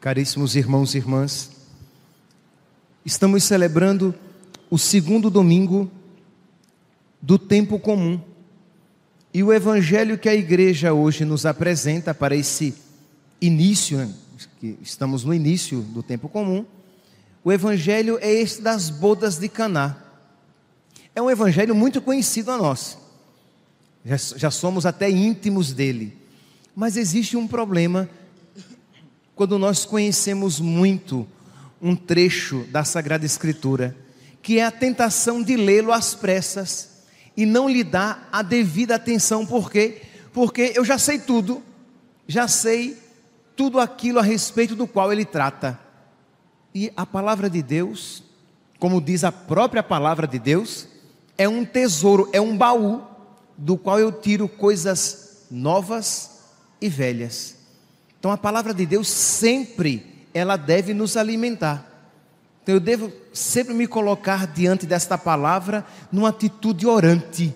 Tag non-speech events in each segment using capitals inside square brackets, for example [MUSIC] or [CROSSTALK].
Caríssimos irmãos e irmãs, estamos celebrando o segundo domingo do tempo comum. E o evangelho que a igreja hoje nos apresenta para esse início, né, que estamos no início do tempo comum, o evangelho é esse das bodas de Caná. É um evangelho muito conhecido a nós. Já, já somos até íntimos dele. Mas existe um problema quando nós conhecemos muito um trecho da Sagrada Escritura, que é a tentação de lê-lo às pressas e não lhe dar a devida atenção, por quê? Porque eu já sei tudo, já sei tudo aquilo a respeito do qual ele trata. E a palavra de Deus, como diz a própria palavra de Deus, é um tesouro, é um baú do qual eu tiro coisas novas e velhas. Então a palavra de Deus sempre ela deve nos alimentar. Então eu devo sempre me colocar diante desta palavra numa atitude orante.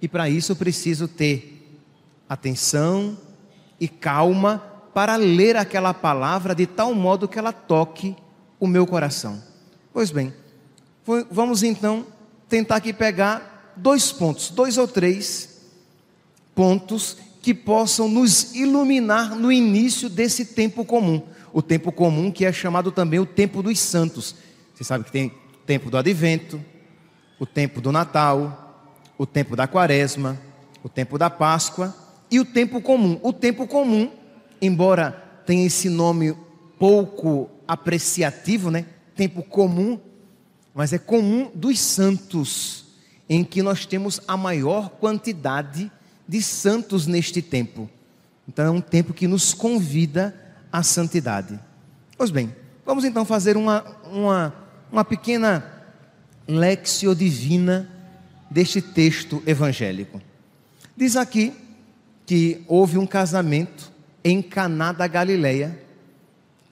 E para isso eu preciso ter atenção e calma para ler aquela palavra de tal modo que ela toque o meu coração. Pois bem, vamos então tentar aqui pegar dois pontos, dois ou três pontos que possam nos iluminar no início desse tempo comum. O tempo comum que é chamado também o tempo dos santos. Você sabe que tem o tempo do advento, o tempo do Natal, o tempo da quaresma, o tempo da Páscoa e o tempo comum. O tempo comum, embora tenha esse nome pouco apreciativo, né? Tempo comum, mas é comum dos santos, em que nós temos a maior quantidade de santos neste tempo. Então é um tempo que nos convida à santidade. Pois bem, vamos então fazer uma, uma, uma pequena lexio divina deste texto evangélico. Diz aqui que houve um casamento em Caná da Galileia,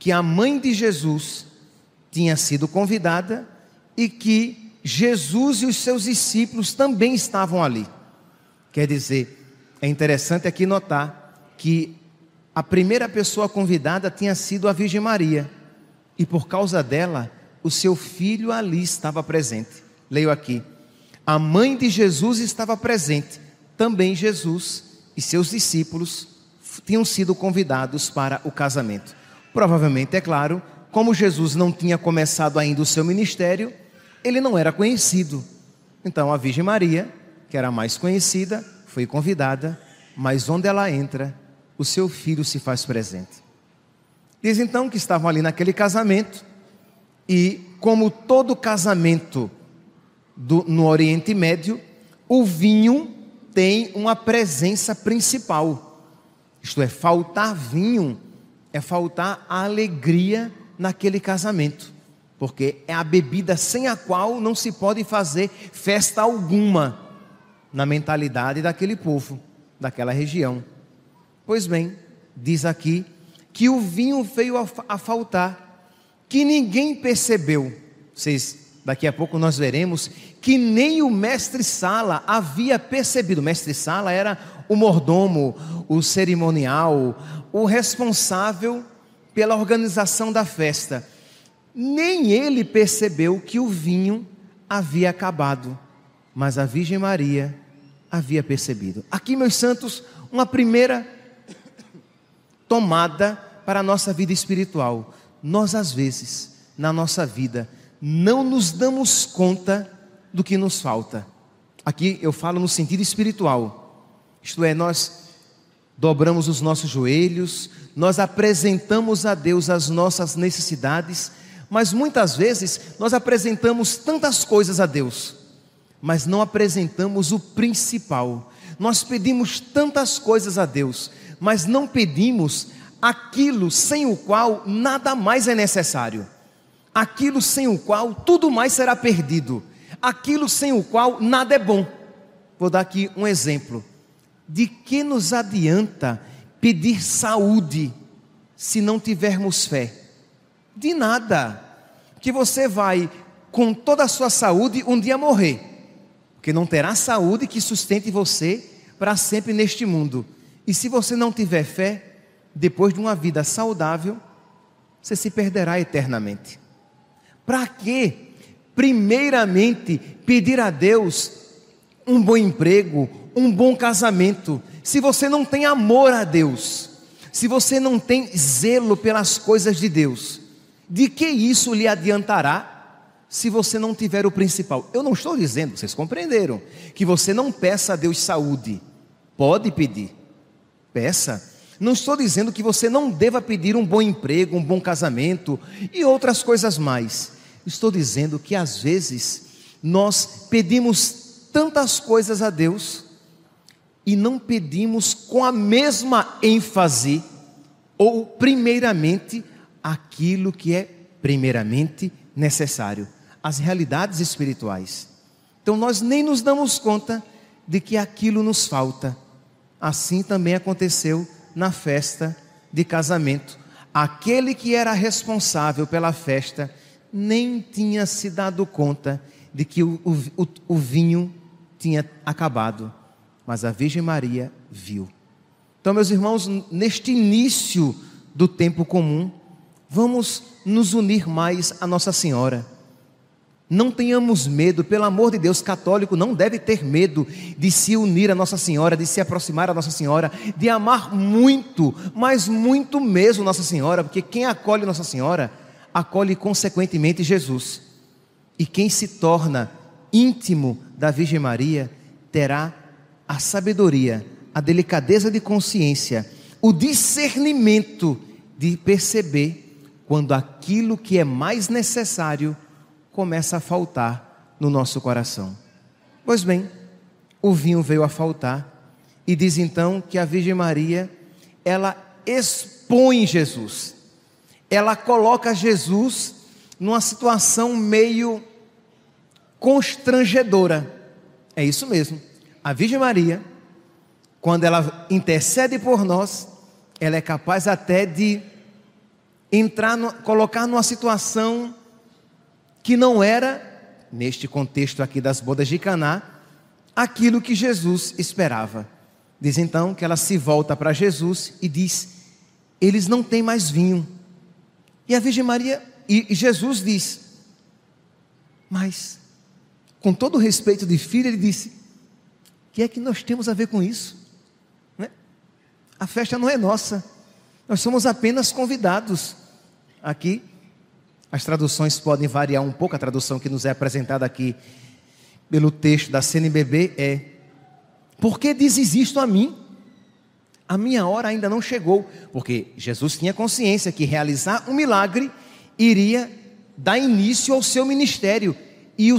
que a mãe de Jesus tinha sido convidada e que Jesus e os seus discípulos também estavam ali. Quer dizer, é interessante aqui notar que a primeira pessoa convidada tinha sido a Virgem Maria, e por causa dela, o seu filho ali estava presente. Leio aqui: a mãe de Jesus estava presente, também Jesus e seus discípulos tinham sido convidados para o casamento. Provavelmente, é claro, como Jesus não tinha começado ainda o seu ministério, ele não era conhecido. Então a Virgem Maria, que era mais conhecida, foi convidada, mas onde ela entra, o seu filho se faz presente. Diz então que estavam ali naquele casamento, e como todo casamento do, no Oriente Médio, o vinho tem uma presença principal. Isto é, faltar vinho é faltar a alegria naquele casamento, porque é a bebida sem a qual não se pode fazer festa alguma na mentalidade daquele povo, daquela região. Pois bem, diz aqui que o vinho veio a, faltar, que ninguém percebeu. Vocês, daqui a pouco nós veremos que nem o mestre Sala havia percebido. O mestre Sala era o mordomo, o cerimonial, o responsável pela organização da festa. Nem ele percebeu que o vinho havia acabado, mas a Virgem Maria havia percebido. Aqui, meus santos, uma primeira tomada para a nossa vida espiritual. Nós, às vezes, na nossa vida, não nos damos conta do que nos falta. Aqui eu falo no sentido espiritual, isto é, nós dobramos os nossos joelhos, nós apresentamos a Deus as nossas necessidades, mas muitas vezes nós apresentamos tantas coisas a Deus mas não apresentamos o principal. Nós pedimos tantas coisas a Deus, mas não pedimos aquilo sem o qual nada mais é necessário, aquilo sem o qual tudo mais será perdido, aquilo sem o qual nada é bom. Vou dar aqui um exemplo. De que nos adianta pedir saúde se não tivermos fé? De nada. Que você vai com toda a sua saúde, um dia morrer, porque não terá saúde que sustente você para sempre neste mundo. E se você não tiver fé, depois de uma vida saudável, você se perderá eternamente. Para quê? Primeiramente, pedir a Deus um bom emprego, um bom casamento. Se você não tem amor a Deus, se você não tem zelo pelas coisas de Deus, de que isso lhe adiantará se você não tiver o principal? Eu não estou dizendo, vocês compreenderam, que você não peça a Deus saúde. Pode pedir, peça. Não estou dizendo que você não deva pedir um bom emprego, um bom casamento e outras coisas mais. Estou dizendo que às vezes nós pedimos tantas coisas a Deus e não pedimos com a mesma ênfase ou primeiramente aquilo que é primeiramente necessário, as realidades espirituais. Então nós nem nos damos conta de que aquilo nos falta. Assim também aconteceu na festa de casamento. Aquele que era responsável pela festa nem tinha se dado conta de que o, o, o vinho tinha acabado, mas a Virgem Maria viu. Então, meus irmãos, neste início do tempo comum, vamos nos unir mais a Nossa Senhora. Não tenhamos medo, pelo amor de Deus, católico não deve ter medo de se unir a Nossa Senhora, de se aproximar a Nossa Senhora, de amar muito, mas muito mesmo Nossa Senhora, porque quem acolhe Nossa Senhora, acolhe consequentemente Jesus. E quem se torna íntimo da Virgem Maria, terá a sabedoria, a delicadeza de consciência, o discernimento de perceber quando aquilo que é mais necessário começa a faltar no nosso coração. Pois bem, o vinho veio a faltar e diz então que a Virgem Maria, ela expõe Jesus. Ela coloca Jesus numa situação meio constrangedora. É isso mesmo. A Virgem Maria, quando ela intercede por nós, ela é capaz até de entrar, no, colocar numa situação que não era, neste contexto aqui das bodas de Caná, aquilo que Jesus esperava. Diz então que ela se volta para Jesus e diz: Eles não têm mais vinho. E a Virgem Maria, e Jesus diz: Mas, com todo o respeito de filho, ele disse: que é que nós temos a ver com isso? Né? A festa não é nossa, nós somos apenas convidados aqui as traduções podem variar um pouco. A tradução que nos é apresentada aqui pelo texto da CNBB é: Por que dizes isto a mim? A minha hora ainda não chegou. Porque Jesus tinha consciência que realizar um milagre iria dar início ao seu ministério. E, o,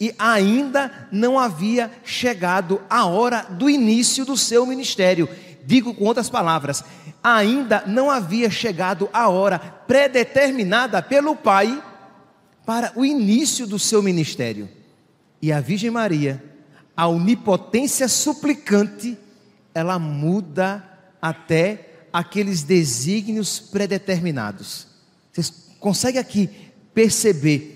e, ainda não havia chegado a hora do início do seu ministério. Digo com outras palavras, ainda não havia chegado a hora predeterminada pelo Pai para o início do seu ministério. E a Virgem Maria, a onipotência suplicante, ela muda até aqueles desígnios predeterminados. Vocês conseguem aqui perceber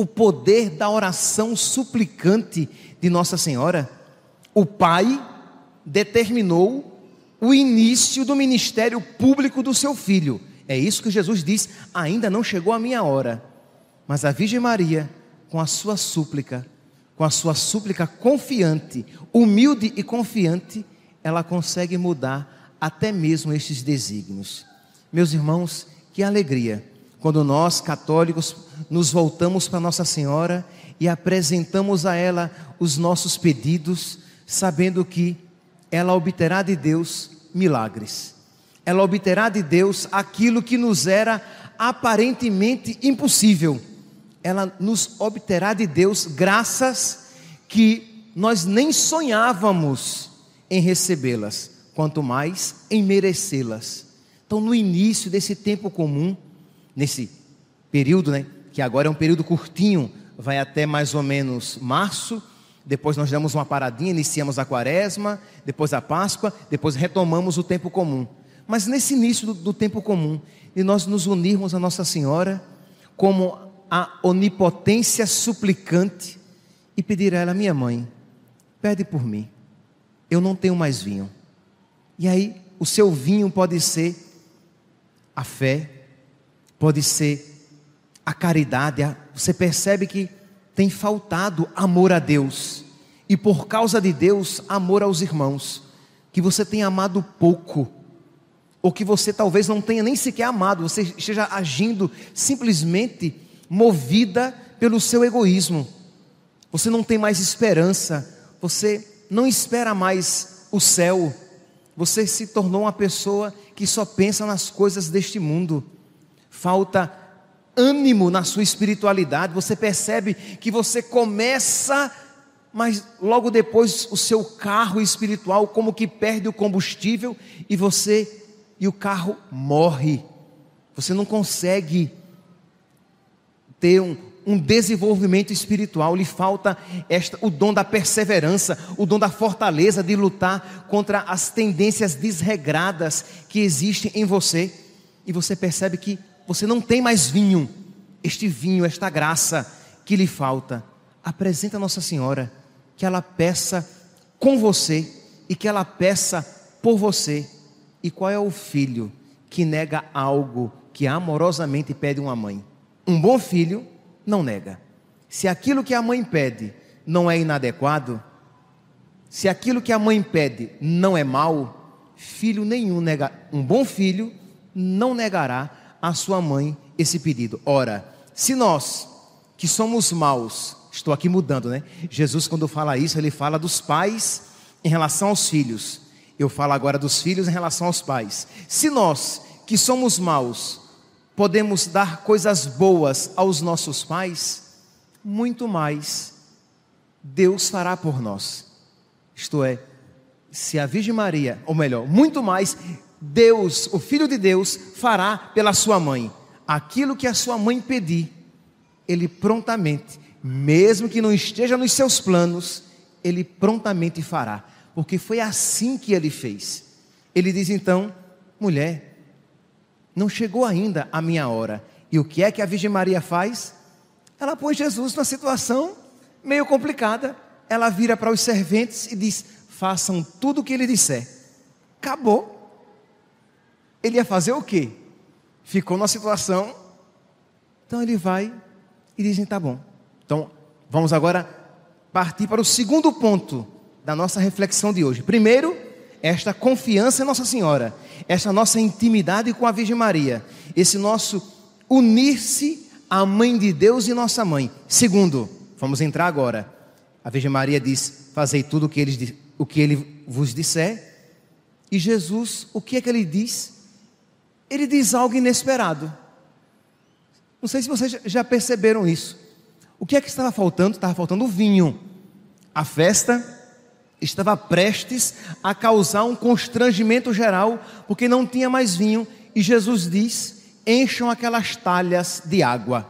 o poder da oração suplicante de Nossa Senhora? O Pai determinou o início do ministério público do seu filho. É isso que Jesus diz: ainda não chegou a minha hora. Mas a Virgem Maria, com a sua súplica, com a sua súplica confiante, humilde e confiante, ela consegue mudar até mesmo estes desígnios. Meus irmãos, que alegria quando nós, católicos, nos voltamos para Nossa Senhora e apresentamos a ela os nossos pedidos, sabendo que ela obterá de Deus milagres. Ela obterá de Deus aquilo que nos era aparentemente impossível. Ela nos obterá de Deus graças que nós nem sonhávamos em recebê-las, quanto mais em merecê-las. Então, no início desse tempo comum, nesse período, né, que agora é um período curtinho, vai até mais ou menos março, depois nós damos uma paradinha, iniciamos a quaresma, depois a Páscoa, depois retomamos o tempo comum. Mas nesse início do, do tempo comum, e nós nos unirmos a Nossa Senhora como a onipotência suplicante e pedir a ela: Minha mãe, pede por mim, eu não tenho mais vinho. E aí, o seu vinho pode ser a fé, pode ser a caridade. Você percebe que tem faltado amor a Deus, e por causa de Deus, amor aos irmãos, que você tem amado pouco ou que você talvez não tenha nem sequer amado, você esteja agindo simplesmente movida pelo seu egoísmo. Você não tem mais esperança, você não espera mais o céu. Você se tornou uma pessoa que só pensa nas coisas deste mundo. Falta ânimo na sua espiritualidade. Você percebe que você começa, mas logo depois o seu carro espiritual como que perde o combustível e você e o carro morre. Você não consegue ter um, um desenvolvimento espiritual, lhe falta esta, o dom da perseverança, o dom da fortaleza de lutar contra as tendências desregradas que existem em você, e você percebe que você não tem mais vinho, este vinho, esta graça que lhe falta. Apresenta a Nossa Senhora, que ela peça com você e que ela peça por você e qual é o filho que nega algo que amorosamente pede uma mãe? Um bom filho não nega. Se aquilo que a mãe pede não é inadequado, se aquilo que a mãe pede não é mal, filho nenhum nega, um bom filho não negará à sua mãe esse pedido. Ora, se nós que somos maus, estou aqui mudando, né? Jesus quando fala isso, ele fala dos pais em relação aos filhos. Eu falo agora dos filhos em relação aos pais. Se nós, que somos maus, podemos dar coisas boas aos nossos pais, muito mais Deus fará por nós. Isto é, se a Virgem Maria, ou melhor, muito mais Deus, o Filho de Deus, fará pela sua mãe. Aquilo que a sua mãe pedir, ele prontamente, mesmo que não esteja nos seus planos, ele prontamente fará porque foi assim que ele fez. Ele diz então: mulher, não chegou ainda a minha hora. E o que é que a Virgem Maria faz? Ela põe Jesus numa situação meio complicada. Ela vira para os serventes e diz: façam tudo o que ele disser. Acabou. Ele ia fazer o quê? Ficou numa situação. Então ele vai e dizem: tá bom. Então vamos agora partir para o segundo ponto da nossa reflexão de hoje. Primeiro, esta confiança em Nossa Senhora, esta nossa intimidade com a Virgem Maria, esse nosso unir-se à Mãe de Deus e nossa mãe. Segundo, vamos entrar agora. A Virgem Maria diz: Fazei tudo o que ele, o que ele vos disser. E Jesus, o que é que ele diz? Ele diz algo inesperado. Não sei se vocês já perceberam isso. O que é que estava faltando? Estava faltando vinho. A festa estava prestes a causar um constrangimento geral, porque não tinha mais vinho, e Jesus diz: encham aquelas talhas de água.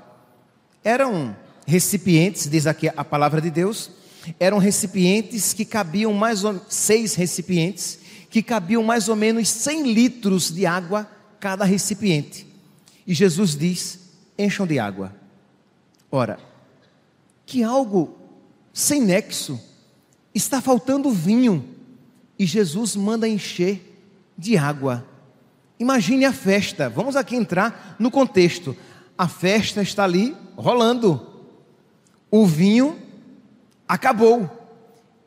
Eram recipientes, diz aqui a palavra de Deus, eram recipientes que cabiam mais ou seis recipientes, que cabiam mais ou menos 100 litros de água cada recipiente. E Jesus diz: encham de água. Ora, que algo sem nexo está faltando vinho e Jesus manda encher de água. Imagine a festa, vamos aqui entrar no contexto. A festa está ali rolando, o vinho acabou.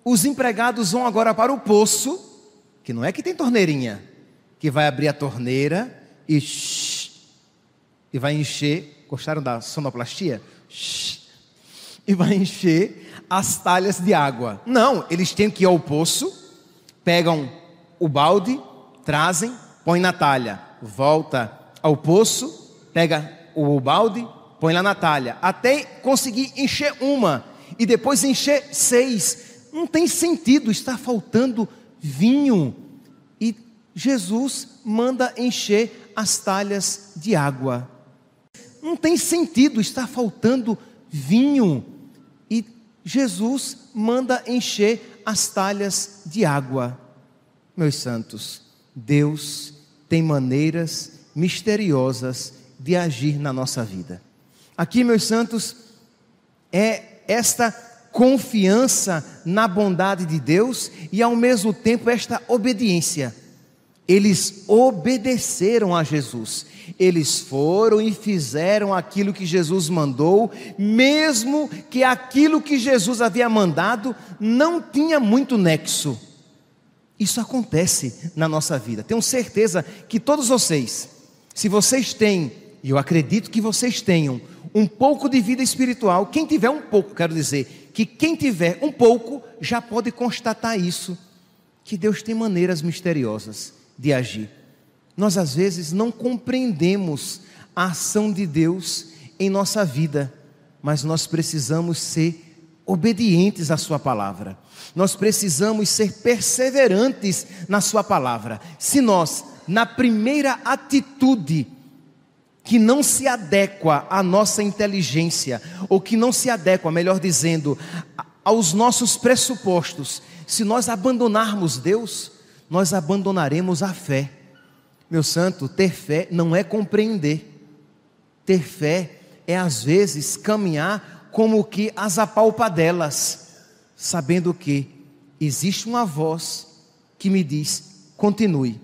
Os empregados vão agora para o poço, que não é que tem torneirinha, que vai abrir a torneira e, e vai encher. Gostaram da sonoplastia? e vai encher as talhas de água. Não, eles têm que ir ao poço, pegam o balde, trazem, põem na talha, volta ao poço, pega o balde, põe lá na talha, até conseguir encher uma e depois encher seis. Não tem sentido, está faltando vinho. E Jesus manda encher as talhas de água. Não tem sentido, está faltando vinho. Jesus manda encher as talhas de água. Meus santos, Deus tem maneiras misteriosas de agir na nossa vida. Aqui, meus santos, é esta confiança na bondade de Deus e ao mesmo tempo esta obediência. Eles obedeceram a Jesus. Eles foram e fizeram aquilo que Jesus mandou, mesmo que aquilo que Jesus havia mandado não tinha muito nexo. Isso acontece na nossa vida. Tenho certeza que todos vocês, se vocês têm, e eu acredito que vocês tenham, um pouco de vida espiritual, quem tiver um pouco, quero dizer, que quem tiver um pouco já pode constatar isso, que Deus tem maneiras misteriosas de agir. Nós às vezes não compreendemos a ação de Deus em nossa vida, mas nós precisamos ser obedientes à Sua palavra. Nós precisamos ser perseverantes na Sua palavra. Se nós, na primeira atitude, que não se adequa à nossa inteligência, ou que não se adequa, melhor dizendo, aos nossos pressupostos, se nós abandonarmos Deus, nós abandonaremos a fé. Meu santo, ter fé não é compreender. Ter fé é às vezes caminhar como que as apalpadelas, sabendo que existe uma voz que me diz: continue,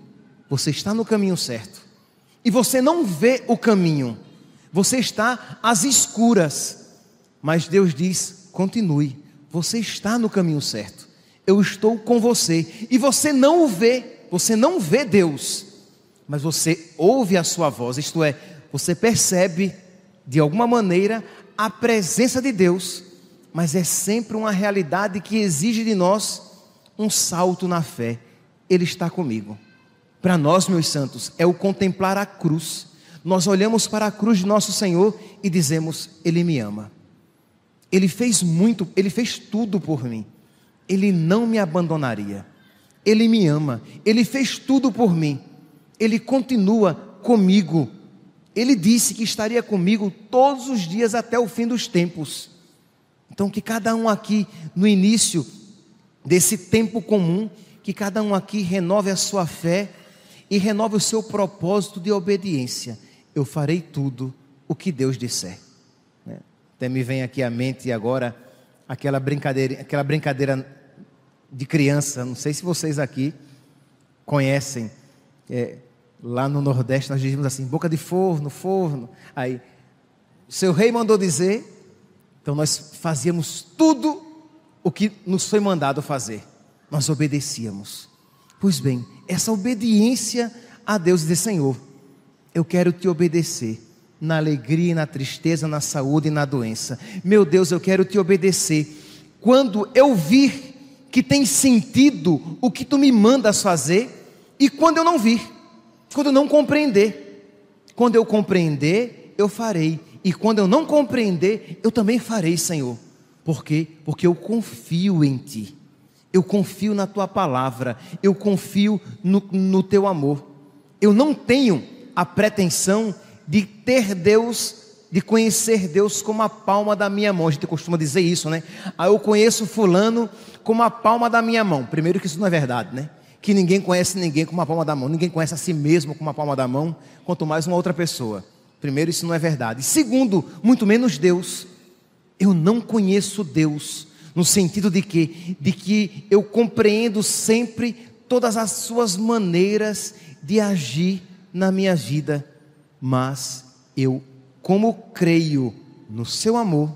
você está no caminho certo. E você não vê o caminho, você está às escuras, mas Deus diz: continue, você está no caminho certo. Eu estou com você, e você não o vê, você não vê Deus, mas você ouve a sua voz, isto é, você percebe de alguma maneira a presença de Deus, mas é sempre uma realidade que exige de nós um salto na fé. Ele está comigo. Para nós, meus santos, é o contemplar a cruz. Nós olhamos para a cruz de nosso Senhor e dizemos: Ele me ama. Ele fez muito, ele fez tudo por mim. Ele não me abandonaria. Ele me ama. Ele fez tudo por mim. Ele continua comigo. Ele disse que estaria comigo todos os dias até o fim dos tempos. Então, que cada um aqui, no início desse tempo comum, que cada um aqui renove a sua fé e renove o seu propósito de obediência. Eu farei tudo o que Deus disser. Né? Até me vem aqui à mente agora aquela brincadeira, aquela brincadeira de criança. Não sei se vocês aqui conhecem. É, lá no Nordeste nós dizemos assim: boca de forno, forno. Aí, seu rei mandou dizer, então nós fazíamos tudo o que nos foi mandado fazer. Nós obedecíamos. Pois bem, essa obediência a Deus dizer: Senhor, eu quero te obedecer na alegria, na tristeza, na saúde e na doença. Meu Deus, eu quero te obedecer. Quando eu vir que tem sentido o que tu me mandas fazer, e quando eu não vir, quando eu não compreender. Quando eu compreender, eu farei. E quando eu não compreender, eu também farei, Senhor. Por quê? Porque eu confio em Ti. Eu confio na tua palavra, eu confio no, no teu amor. Eu não tenho a pretensão de ter Deus, de conhecer Deus como a palma da minha mão. A gente costuma dizer isso, né? Ah, eu conheço Fulano como a palma da minha mão. Primeiro, que isso não é verdade, né? Que ninguém conhece ninguém com uma palma da mão, ninguém conhece a si mesmo com uma palma da mão, quanto mais uma outra pessoa. Primeiro, isso não é verdade. Segundo, muito menos Deus. Eu não conheço Deus no sentido de que, de que eu compreendo sempre todas as suas maneiras de agir na minha vida, mas eu, como creio no seu amor,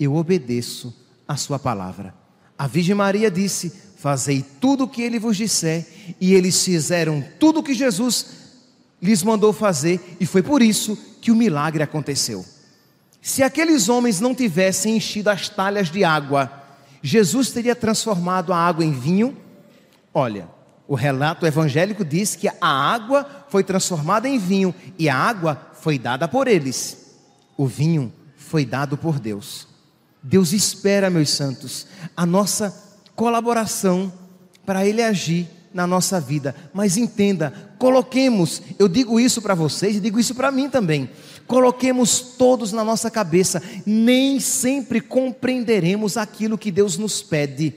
eu obedeço a sua palavra. A Virgem Maria disse: Fazei tudo o que ele vos disser, e eles fizeram tudo o que Jesus lhes mandou fazer, e foi por isso que o milagre aconteceu. Se aqueles homens não tivessem enchido as talhas de água, Jesus teria transformado a água em vinho? Olha, o relato evangélico diz que a água foi transformada em vinho e a água foi dada por eles. O vinho foi dado por Deus. Deus espera, meus santos, a nossa colaboração para Ele agir na nossa vida. Mas entenda, coloquemos, eu digo isso para vocês e digo isso para mim também. Coloquemos todos na nossa cabeça, nem sempre compreenderemos aquilo que Deus nos pede,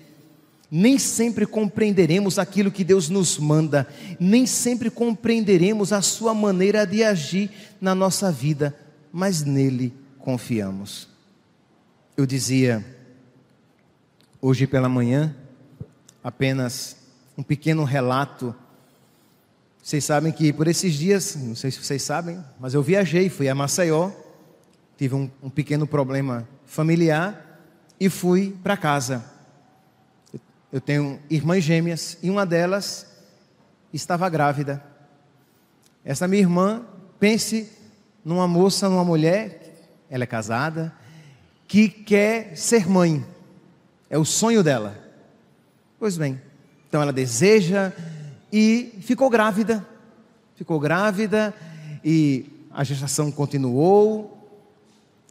nem sempre compreenderemos aquilo que Deus nos manda, nem sempre compreenderemos a Sua maneira de agir na nossa vida, mas nele confiamos. Eu dizia hoje pela manhã, apenas um pequeno relato. Vocês sabem que por esses dias, não sei se vocês sabem, mas eu viajei, fui a Maceió, tive um, um pequeno problema familiar e fui para casa. Eu tenho irmãs gêmeas e uma delas estava grávida. Essa minha irmã, pense numa moça, numa mulher, ela é casada, que quer ser mãe. É o sonho dela. Pois bem, então ela deseja e ficou grávida. Ficou grávida e a gestação continuou.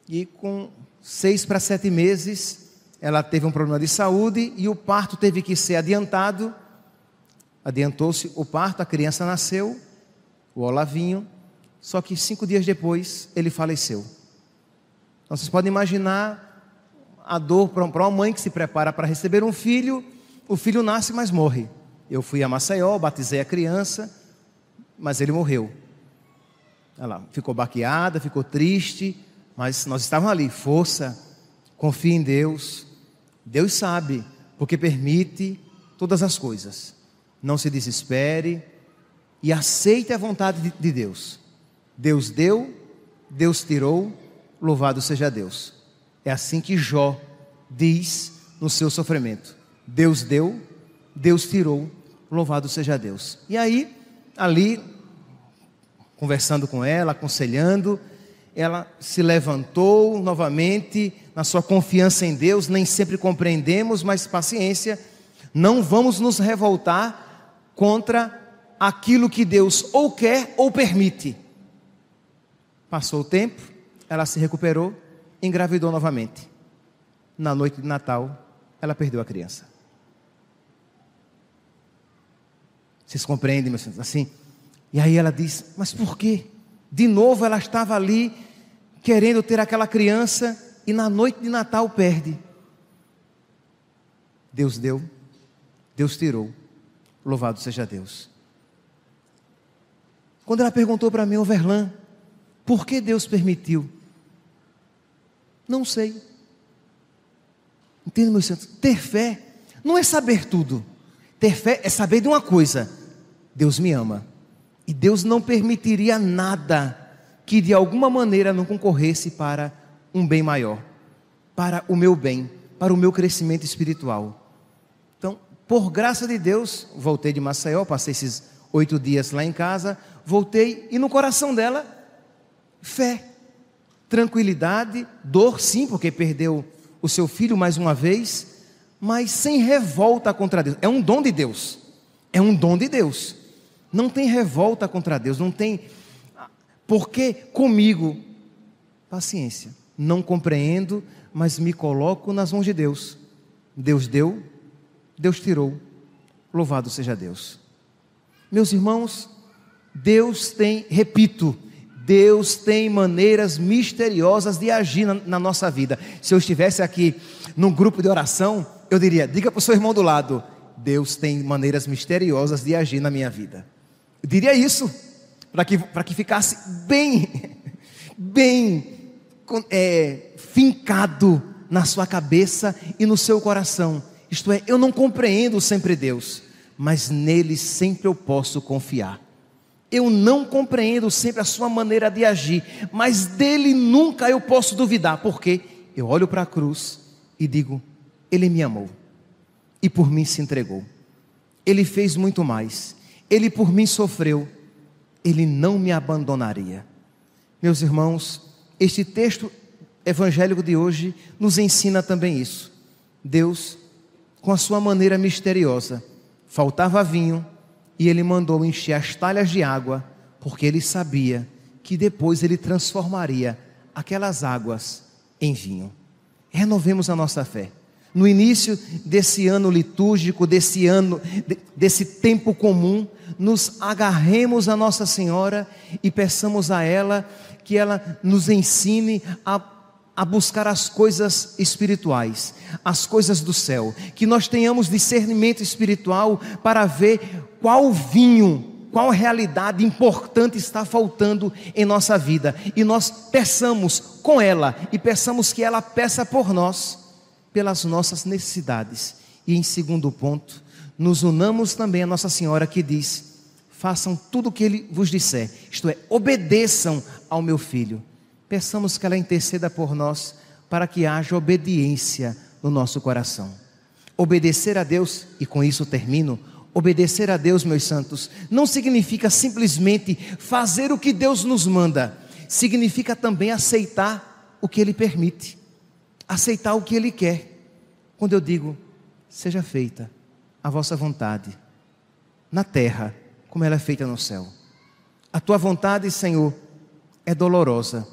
E com seis para sete meses, ela teve um problema de saúde e o parto teve que ser adiantado. Adiantou-se o parto, a criança nasceu, o Olavinho, só que cinco dias depois ele faleceu. Então vocês podem imaginar a dor para uma mãe que se prepara para receber um filho, o filho nasce, mas morre. Eu fui a Maceió, batizei a criança, mas ele morreu. Ela ficou baqueada, ficou triste, mas nós estávamos ali, força, confie em Deus. Deus sabe, porque permite todas as coisas. Não se desespere e aceite a vontade de Deus. Deus deu, Deus tirou, louvado seja Deus. É assim que Jó diz no seu sofrimento: Deus deu, Deus tirou, louvado seja Deus. E aí, ali, conversando com ela, aconselhando, ela se levantou novamente na sua confiança em Deus. Nem sempre compreendemos, mas paciência, não vamos nos revoltar contra aquilo que Deus ou quer ou permite. Passou o tempo, ela se recuperou engravidou novamente. Na noite de Natal, ela perdeu a criança. Vocês compreendem, meus filhos? Assim. E aí ela diz: Mas por quê? De novo ela estava ali, querendo ter aquela criança, e na noite de Natal perde. Deus deu, Deus tirou. Louvado seja Deus. Quando ela perguntou para mim, Overlan, por que Deus permitiu? Não sei. Entende, meu santo? Ter fé não é saber tudo. Ter fé é saber de uma coisa: Deus me ama. E Deus não permitiria nada que de alguma maneira não concorresse para um bem maior, para o meu bem, para o meu crescimento espiritual. Então, por graça de Deus, voltei de Maceió, passei esses oito dias lá em casa, voltei e no coração dela, fé tranquilidade, dor sim, porque perdeu o seu filho mais uma vez, mas sem revolta contra Deus. É um dom de Deus. É um dom de Deus. Não tem revolta contra Deus, não tem porque comigo paciência. Não compreendo, mas me coloco nas mãos de Deus. Deus deu, Deus tirou. Louvado seja Deus. Meus irmãos, Deus tem, repito, Deus tem maneiras misteriosas de agir na, na, nossa vida. Se eu estivesse aqui num grupo de oração, eu diria: diga para o seu irmão do lado, Deus tem maneiras misteriosas de agir na minha vida. Eu diria isso, para que, que ficasse bem, [LAUGHS] bem é, fincado na sua cabeça e no seu coração. Isto é, eu não compreendo sempre Deus, mas nele sempre eu posso confiar. Eu não compreendo sempre a sua maneira de agir, mas dele nunca eu posso duvidar, porque eu olho para a cruz e digo: Ele me amou e por mim se entregou. Ele fez muito mais. Ele por mim sofreu. Ele não me abandonaria. Meus irmãos, este texto evangélico de hoje nos ensina também isso. Deus, com a sua maneira misteriosa, faltava vinho, e ele mandou encher as talhas de água, porque ele sabia que depois ele transformaria aquelas águas em vinho. Renovemos a nossa fé. No início desse ano litúrgico, desse ano, desse tempo comum, nos agarremos a Nossa Senhora e peçamos a ela que ela nos ensine a a buscar as coisas espirituais, as coisas do céu, que nós tenhamos discernimento espiritual para ver qual vinho qual realidade importante está faltando em nossa vida e nós peçamos com ela e peçamos que ela peça por nós pelas nossas necessidades. E em segundo ponto, nos unamos também a Nossa Senhora que diz: façam tudo o que ele vos disser, isto é, obedeçam ao meu filho. Peçamos que ela interceda por nós para que haja obediência no nosso coração. Obedecer a Deus, e com isso termino, obedecer a Deus, meus santos, não significa simplesmente fazer o que Deus nos manda, significa também aceitar o que Ele permite, aceitar o que Ele quer. Quando eu digo, seja feita a vossa vontade, na terra, como ela é feita no céu. A tua vontade, Senhor, é dolorosa,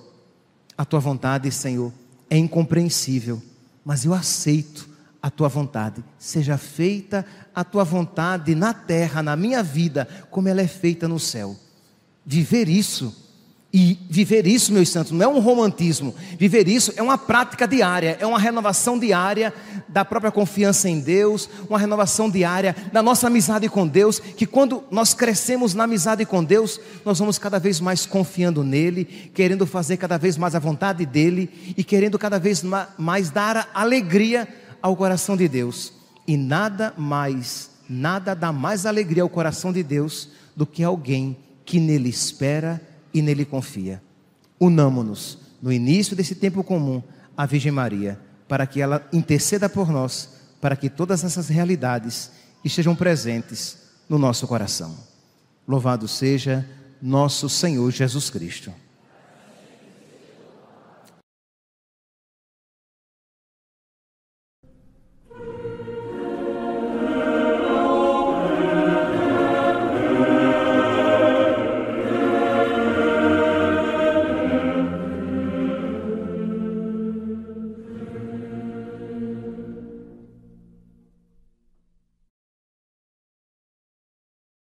a tua vontade, Senhor, é incompreensível, mas eu aceito a tua vontade. Seja feita a tua vontade na terra, na minha vida, como ela é feita no céu. Viver isso e viver isso, meus santos, não é um romantismo. Viver isso é uma prática diária, é uma renovação diária da própria confiança em Deus, uma renovação diária da nossa amizade com Deus. Que quando nós crescemos na amizade com Deus, nós vamos cada vez mais confiando nele, querendo fazer cada vez mais a vontade dele e querendo cada vez mais dar alegria ao coração de Deus. E nada mais, nada dá mais alegria ao coração de Deus do que alguém que nele espera e nele confia. Unamo-nos no início desse tempo comum à Virgem Maria, para que ela interceda por nós, para que todas essas realidades estejam presentes no nosso coração. Louvado seja nosso Senhor Jesus Cristo.